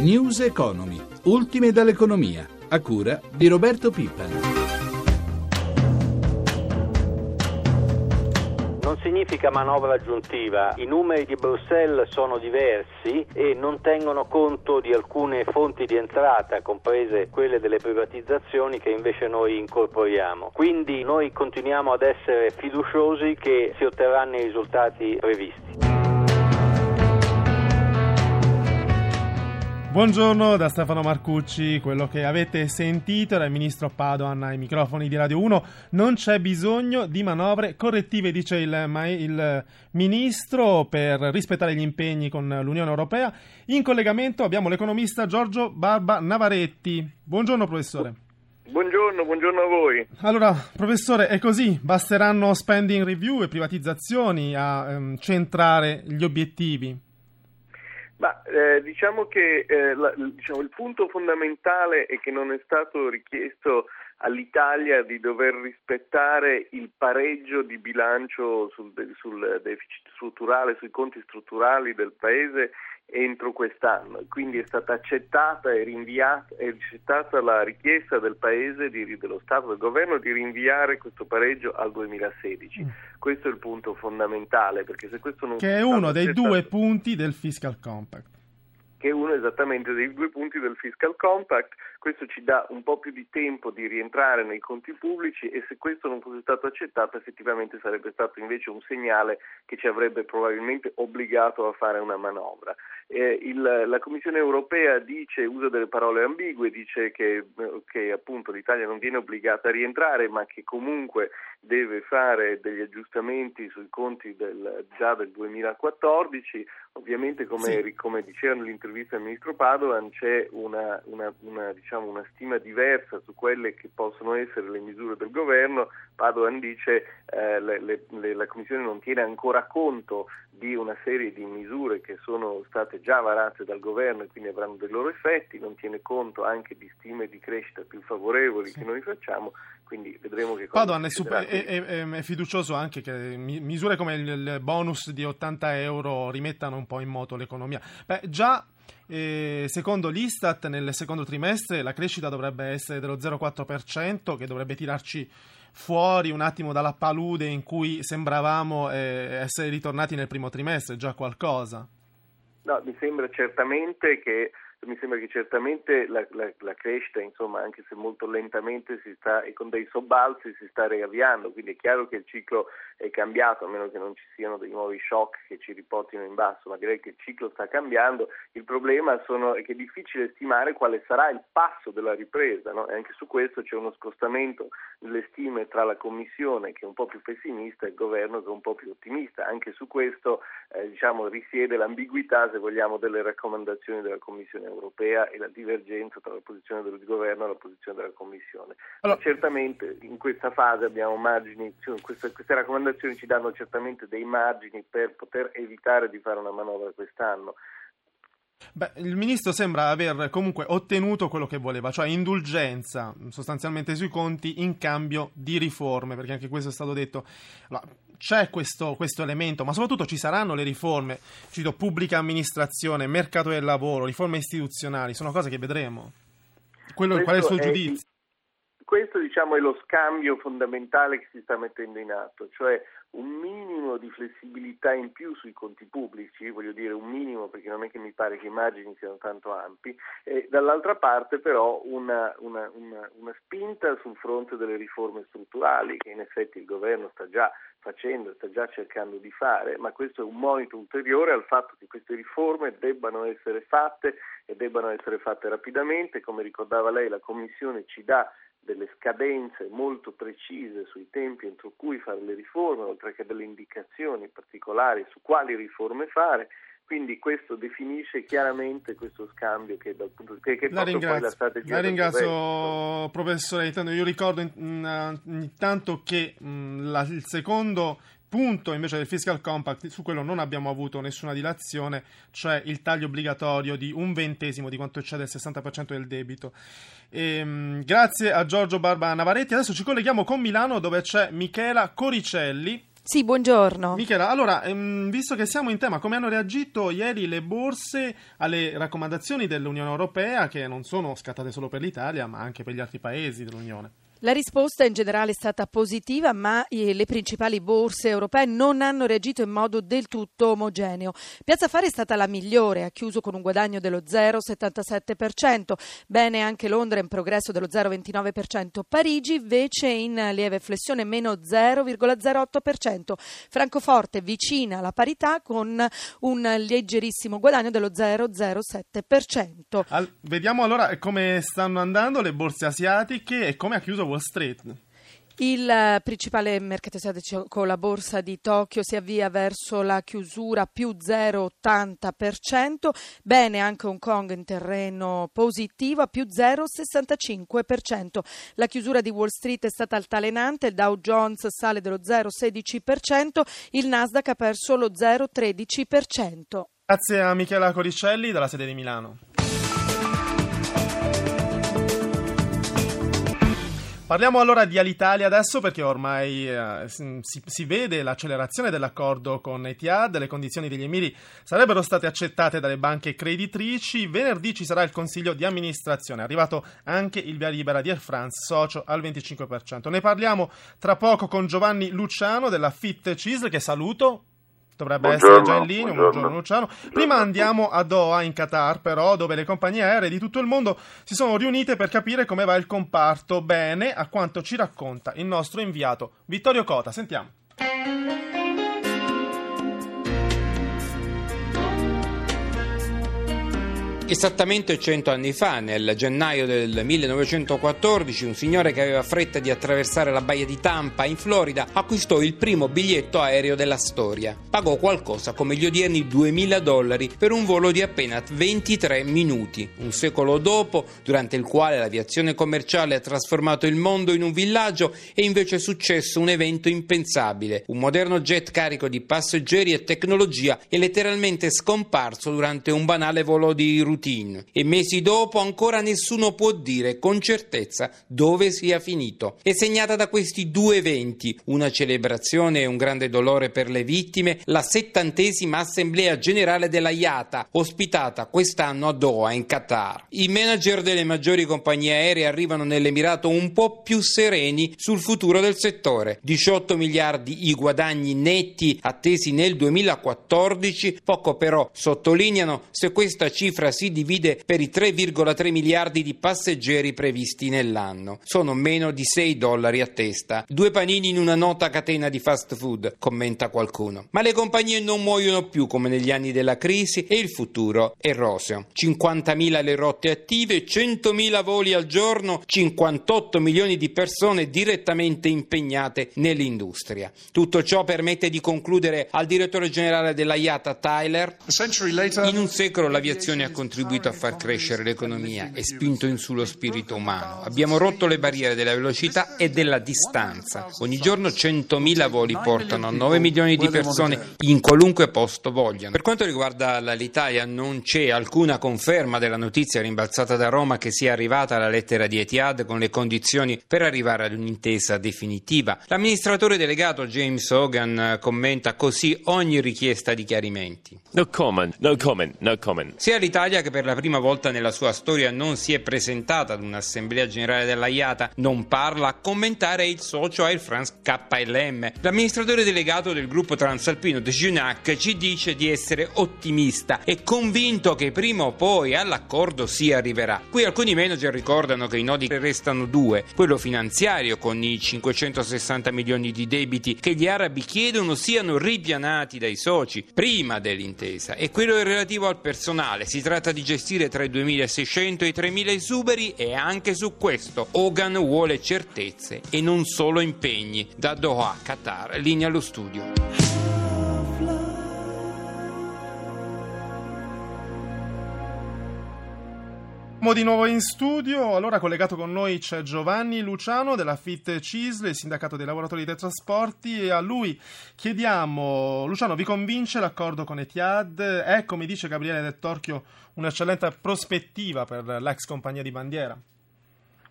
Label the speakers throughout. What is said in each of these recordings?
Speaker 1: News Economy, ultime dall'economia, a cura di Roberto Pippa.
Speaker 2: Non significa manovra aggiuntiva, i numeri di Bruxelles sono diversi e non tengono conto di alcune fonti di entrata, comprese quelle delle privatizzazioni che invece noi incorporiamo. Quindi noi continuiamo ad essere fiduciosi che si otterranno i risultati previsti.
Speaker 3: Buongiorno da Stefano Marcucci, quello che avete sentito era il ministro Padoan ai microfoni di Radio 1. Non c'è bisogno di manovre correttive, dice il, il, ministro, per rispettare gli impegni con l'Unione Europea. In collegamento abbiamo l'economista Giorgio Barba Navaretti. Buongiorno professore.
Speaker 4: Buongiorno, buongiorno a voi.
Speaker 3: Allora, professore, è così? Basteranno spending review e privatizzazioni a ehm, centrare gli obiettivi?
Speaker 4: Ma eh, diciamo che eh, la, diciamo, il punto fondamentale è che non è stato richiesto all'Italia di dover rispettare il pareggio di bilancio sul, sul deficit strutturale, sui conti strutturali del Paese entro quest'anno. Quindi è stata accettata e rinviata, è accettata la richiesta del Paese, di, dello Stato, del Governo di rinviare questo pareggio al 2016. Mm. Questo è il punto fondamentale, perché se questo non
Speaker 3: Che è uno dei accettato... due punti del Fiscal Compact
Speaker 4: che è uno esattamente dei due punti del fiscal compact. Questo ci dà un po' più di tempo di rientrare nei conti pubblici e se questo non fosse stato accettato effettivamente sarebbe stato invece un segnale che ci avrebbe probabilmente obbligato a fare una manovra. Eh, il, la Commissione europea dice, usa delle parole ambigue, dice che, che appunto l'Italia non viene obbligata a rientrare ma che comunque deve fare degli aggiustamenti sui conti del, già del 2014. Ovviamente come, sì. come diceva nell'intervista al ministro Padovan c'è una, una, una, diciamo, una, stima diversa su quelle che possono essere le misure del governo. Padovan dice eh, le, le, la Commissione non tiene ancora conto di una serie di misure che sono state già varate dal governo e quindi avranno dei loro effetti, non tiene conto anche di stime di crescita più favorevoli sì. che noi facciamo, quindi vedremo che cosa
Speaker 3: Padoan è, super, è, è, è, fiducioso anche che misure come il bonus di 80 euro rimettano un po' in moto l'economia. Beh, già eh, secondo l'Istat nel secondo trimestre la crescita dovrebbe essere dello 0,4% che dovrebbe tirarci fuori un attimo dalla palude in cui sembravamo eh, essere ritornati nel primo trimestre, già qualcosa?
Speaker 4: No, mi sembra certamente che mi sembra che certamente la, la, la crescita, insomma, anche se molto lentamente sta, e con dei sobbalzi si sta riavviando, quindi è chiaro che il ciclo è cambiato, a meno che non ci siano dei nuovi shock che ci riportino in basso, ma direi che il ciclo sta cambiando. Il problema sono, è che è difficile stimare quale sarà il passo della ripresa, no? e anche su questo c'è uno scostamento nelle stime tra la Commissione che è un po' più pessimista e il governo che è un po' più ottimista. Anche su questo eh, diciamo, risiede l'ambiguità, se vogliamo, delle raccomandazioni della Commissione europea e la divergenza tra la posizione del governo e la posizione della Commissione. Allora, certamente in questa fase abbiamo margini, cioè queste, queste raccomandazioni ci danno certamente dei margini per poter evitare di fare una manovra quest'anno.
Speaker 3: Beh, il ministro sembra aver comunque ottenuto quello che voleva, cioè indulgenza sostanzialmente sui conti in cambio di riforme, perché anche questo è stato detto. Allora, c'è questo, questo, elemento, ma soprattutto ci saranno le riforme, cito pubblica amministrazione, mercato del lavoro, riforme istituzionali, sono cose che vedremo. Quello, qual è il suo giudizio?
Speaker 4: questo diciamo, è lo scambio fondamentale che si sta mettendo in atto, cioè un minimo di flessibilità in più sui conti pubblici, voglio dire un minimo perché non è che mi pare che i margini siano tanto ampi, e dall'altra parte però una, una, una, una spinta sul fronte delle riforme strutturali che in effetti il governo sta già facendo, sta già cercando di fare, ma questo è un monito ulteriore al fatto che queste riforme debbano essere fatte e debbano essere fatte rapidamente, come ricordava lei la Commissione ci dà delle scadenze molto precise sui tempi entro cui fare le riforme, oltre che delle indicazioni particolari su quali riforme fare. Quindi questo definisce chiaramente questo scambio che dal punto di vista
Speaker 3: la ringrazio, la strategia la ringrazio professore. Io ricordo intanto che mh, la, il secondo punto invece del fiscal compact, su quello non abbiamo avuto nessuna dilazione, cioè il taglio obbligatorio di un ventesimo di quanto eccede il 60% del debito. E, ehm, grazie a Giorgio Barba Navaretti. Adesso ci colleghiamo con Milano dove c'è Michela Coricelli
Speaker 5: Sì, buongiorno.
Speaker 3: Michela, allora, ehm, visto che siamo in tema, come hanno reagito ieri le borse alle raccomandazioni dell'Unione Europea, che non sono scattate solo per l'Italia, ma anche per gli altri paesi dell'Unione?
Speaker 5: La risposta in generale è stata positiva, ma eh, le principali borse europee non hanno reagito in modo del tutto omogeneo. Piazza Fare è stata la migliore, ha chiuso con un guadagno dello 0,77%, bene anche Londra in progresso dello 0,29%, Parigi invece in lieve flessione meno 0,08%, Francoforte vicina alla parità con un leggerissimo guadagno dello 0,07%.
Speaker 3: Al- vediamo allora come stanno andando le borse asiatiche e come ha chiuso Wall Street.
Speaker 5: Il eh, principale mercato asiatico, la borsa di Tokyo, si avvia verso la chiusura più 0,80%, bene anche Hong Kong in terreno positivo a più 0,65%. La chiusura di Wall Street è stata altalenante, il Dow Jones sale dello 0,16%, il Nasdaq ha perso lo 0,13%.
Speaker 3: Grazie a Michela Coricelli dalla sede di Milano. Parliamo allora di Alitalia adesso perché ormai eh, si, si, vede l'accelerazione dell'accordo con Etihad, le condizioni degli emiri sarebbero state accettate dalle banche creditrici, venerdì ci sarà il consiglio di amministrazione, è arrivato anche il via libera di Air France, socio al 25%. Ne parliamo tra poco con Giovanni Luciano della Fit Cisl che saluto. Dovrebbe
Speaker 6: buongiorno,
Speaker 3: essere già in linea.
Speaker 6: Buongiorno.
Speaker 3: buongiorno Luciano. Prima andiamo a Doha, in Qatar, però, dove le compagnie aeree di tutto il mondo si sono riunite per capire come va il comparto. Bene, a quanto ci racconta il nostro inviato Vittorio Cota. Sentiamo.
Speaker 7: Esattamente cento anni fa, nel gennaio del 1914, un signore che aveva fretta di attraversare la baia di Tampa in Florida acquistò il primo biglietto aereo della storia. Pagò qualcosa come gli odierni 2000 dollari per un volo di appena 23 minuti. Un secolo dopo, durante il quale l'aviazione commerciale ha trasformato il mondo in un villaggio, è invece successo un evento impensabile. Un moderno jet carico di passeggeri e tecnologia è letteralmente scomparso durante un banale volo di routine routine e mesi dopo ancora nessuno può dire con certezza dove sia finito. È segnata da questi due eventi, una celebrazione e un grande dolore per le vittime, la settantesima assemblea generale della IATA, ospitata quest'anno a Doha in Qatar. I manager delle maggiori compagnie aeree arrivano nell'Emirato un po' più sereni sul futuro del settore. 18 miliardi i guadagni netti attesi nel 2014, poco però sottolineano se questa cifra si divide per i 3,3 miliardi di passeggeri previsti nell'anno. Sono meno di 6 dollari a testa. Due panini in una nota catena di fast food, commenta qualcuno. Ma le compagnie non muoiono più come negli anni della crisi e il futuro è roseo. 50.000 le rotte attive, 100.000 voli al giorno, 58 milioni di persone direttamente impegnate nell'industria. Tutto ciò permette di concludere al direttore generale della IATA Tyler in un secolo l'aviazione ha contribuito a far crescere l'economia e spinto in su lo spirito umano. Abbiamo rotto le barriere della velocità e della distanza. Ogni giorno 100.000 voli portano a 9 milioni di persone in qualunque posto vogliano. Per quanto riguarda l'Italia non c'è alcuna conferma della notizia rimbalzata da Roma che sia arrivata la lettera di Etihad con le condizioni per arrivare ad un'intesa definitiva. L'amministratore delegato James Hogan commenta così ogni richiesta di chiarimenti.
Speaker 6: No comment, no comment, no comment.
Speaker 7: Sia l'Italia che per la prima volta nella sua storia non si è presentata ad un'assemblea generale della IATA non parla a commentare il socio Air France KLM. L'amministratore delegato del gruppo transalpino De Junac ci dice di essere ottimista e convinto che prima o poi all'accordo si arriverà. Qui alcuni manager ricordano che i nodi restano due, quello finanziario con i 560 milioni di debiti che gli arabi chiedono siano ripianati dai soci prima dell'intesa e quello relativo al personale. Si tratta di gestire tra i 2600 e i 3000 esuberi e anche su questo Hogan vuole certezze e non solo impegni. Da Doha, Qatar, linea allo studio.
Speaker 3: Siamo di nuovo in studio, allora collegato con noi c'è Giovanni Luciano della FIT CISL, il sindacato dei lavoratori dei trasporti e a lui chiediamo, Luciano vi convince l'accordo con Etihad? È come dice Gabriele Del Torchio un'eccellente prospettiva per l'ex compagnia di bandiera?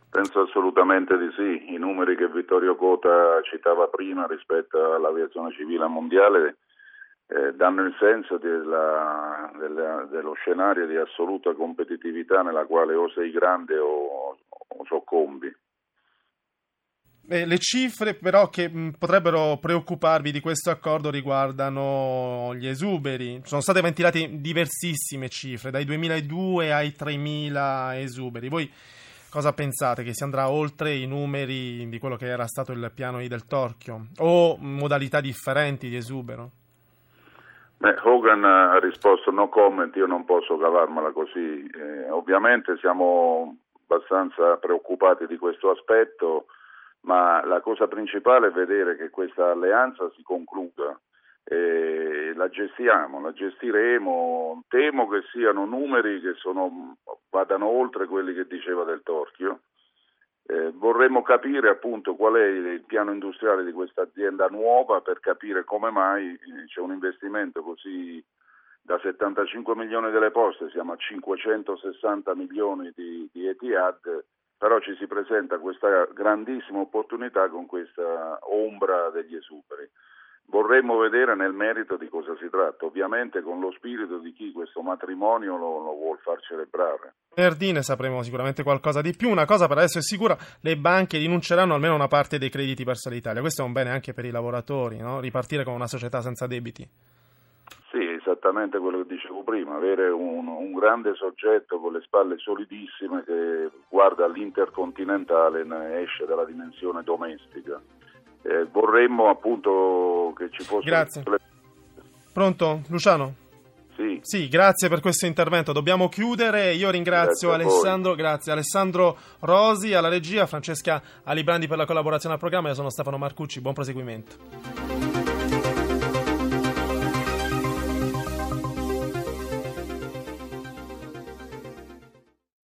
Speaker 8: Penso assolutamente di sì. I numeri che Vittorio Cota citava prima rispetto all'aviazione civile mondiale eh, danno il senso della, della, dello scenario di assoluta competitività nella quale o sei grande o, o soccombi.
Speaker 3: Eh, le cifre però che mh, potrebbero preoccuparvi di questo accordo riguardano gli esuberi. Sono state ventilate diversissime cifre, dai 2002 ai 3.000 esuberi. Voi cosa pensate? Che si andrà oltre i numeri di quello che era stato il piano I del Torchio? O modalità differenti di esubero?
Speaker 8: Beh, Hogan ha risposto no comment, io non posso cavarmela così. Eh, ovviamente siamo abbastanza preoccupati di questo aspetto ma la cosa principale è vedere che questa alleanza si concluda. E la gestiamo, la gestiremo. Temo che siano numeri che sono, vadano oltre quelli che diceva Del Torchio. Eh, vorremmo capire appunto qual è il piano industriale di questa azienda nuova per capire come mai eh, c'è un investimento così da 75 milioni delle poste, siamo a 560 milioni di, di Etihad però ci si presenta questa grandissima opportunità con questa ombra degli esuberi. Vorremmo vedere nel merito di cosa si tratta, ovviamente con lo spirito di chi questo matrimonio lo, lo vuol far celebrare.
Speaker 3: Venerdì ne sapremo sicuramente qualcosa di più. Una cosa per adesso è sicura, le banche rinunceranno almeno a una parte dei crediti verso l'Italia. Questo è un bene anche per i lavoratori, no? ripartire con una società senza debiti
Speaker 8: esattamente quello che dicevo prima, avere un, un, grande soggetto con le spalle solidissime che guarda all'intercontinentale e esce dalla dimensione domestica. Eh, vorremmo appunto che ci fosse...
Speaker 3: Grazie. Pronto, Luciano?
Speaker 8: Sì.
Speaker 3: sì. grazie per questo intervento. Dobbiamo chiudere. Io ringrazio grazie Alessandro, grazie Alessandro Rosi alla regia, Francesca Alibrandi per la collaborazione al programma. Io sono Stefano Marcucci. Buon proseguimento.